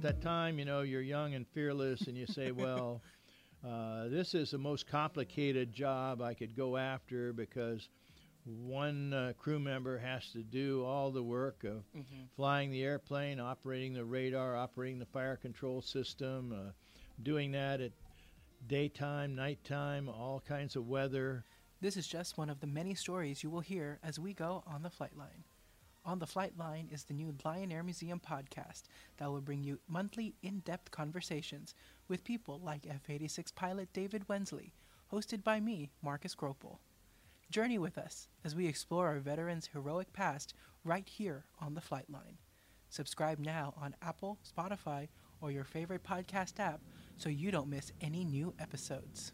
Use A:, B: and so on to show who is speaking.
A: at that time, you know, you're young and fearless, and you say, well, uh, this is the most complicated job I could go after because one uh, crew member has to do all the work of
B: Mm-hmm.
A: flying the airplane, operating the radar, operating the fire control system, uh, doing that at daytime, nighttime, all kinds of weather.
B: This is just one of the many stories you will hear as we go on the flight line. On the Flight Line is the new Lyon Air Museum podcast that will bring you monthly in depth conversations with people like F 86 pilot David Wensley, hosted by me, Marcus Gropel. Journey with us as we explore our veterans' heroic past right here on the Flight Line. Subscribe now on Apple, Spotify, or your favorite podcast app so you don't miss any new episodes.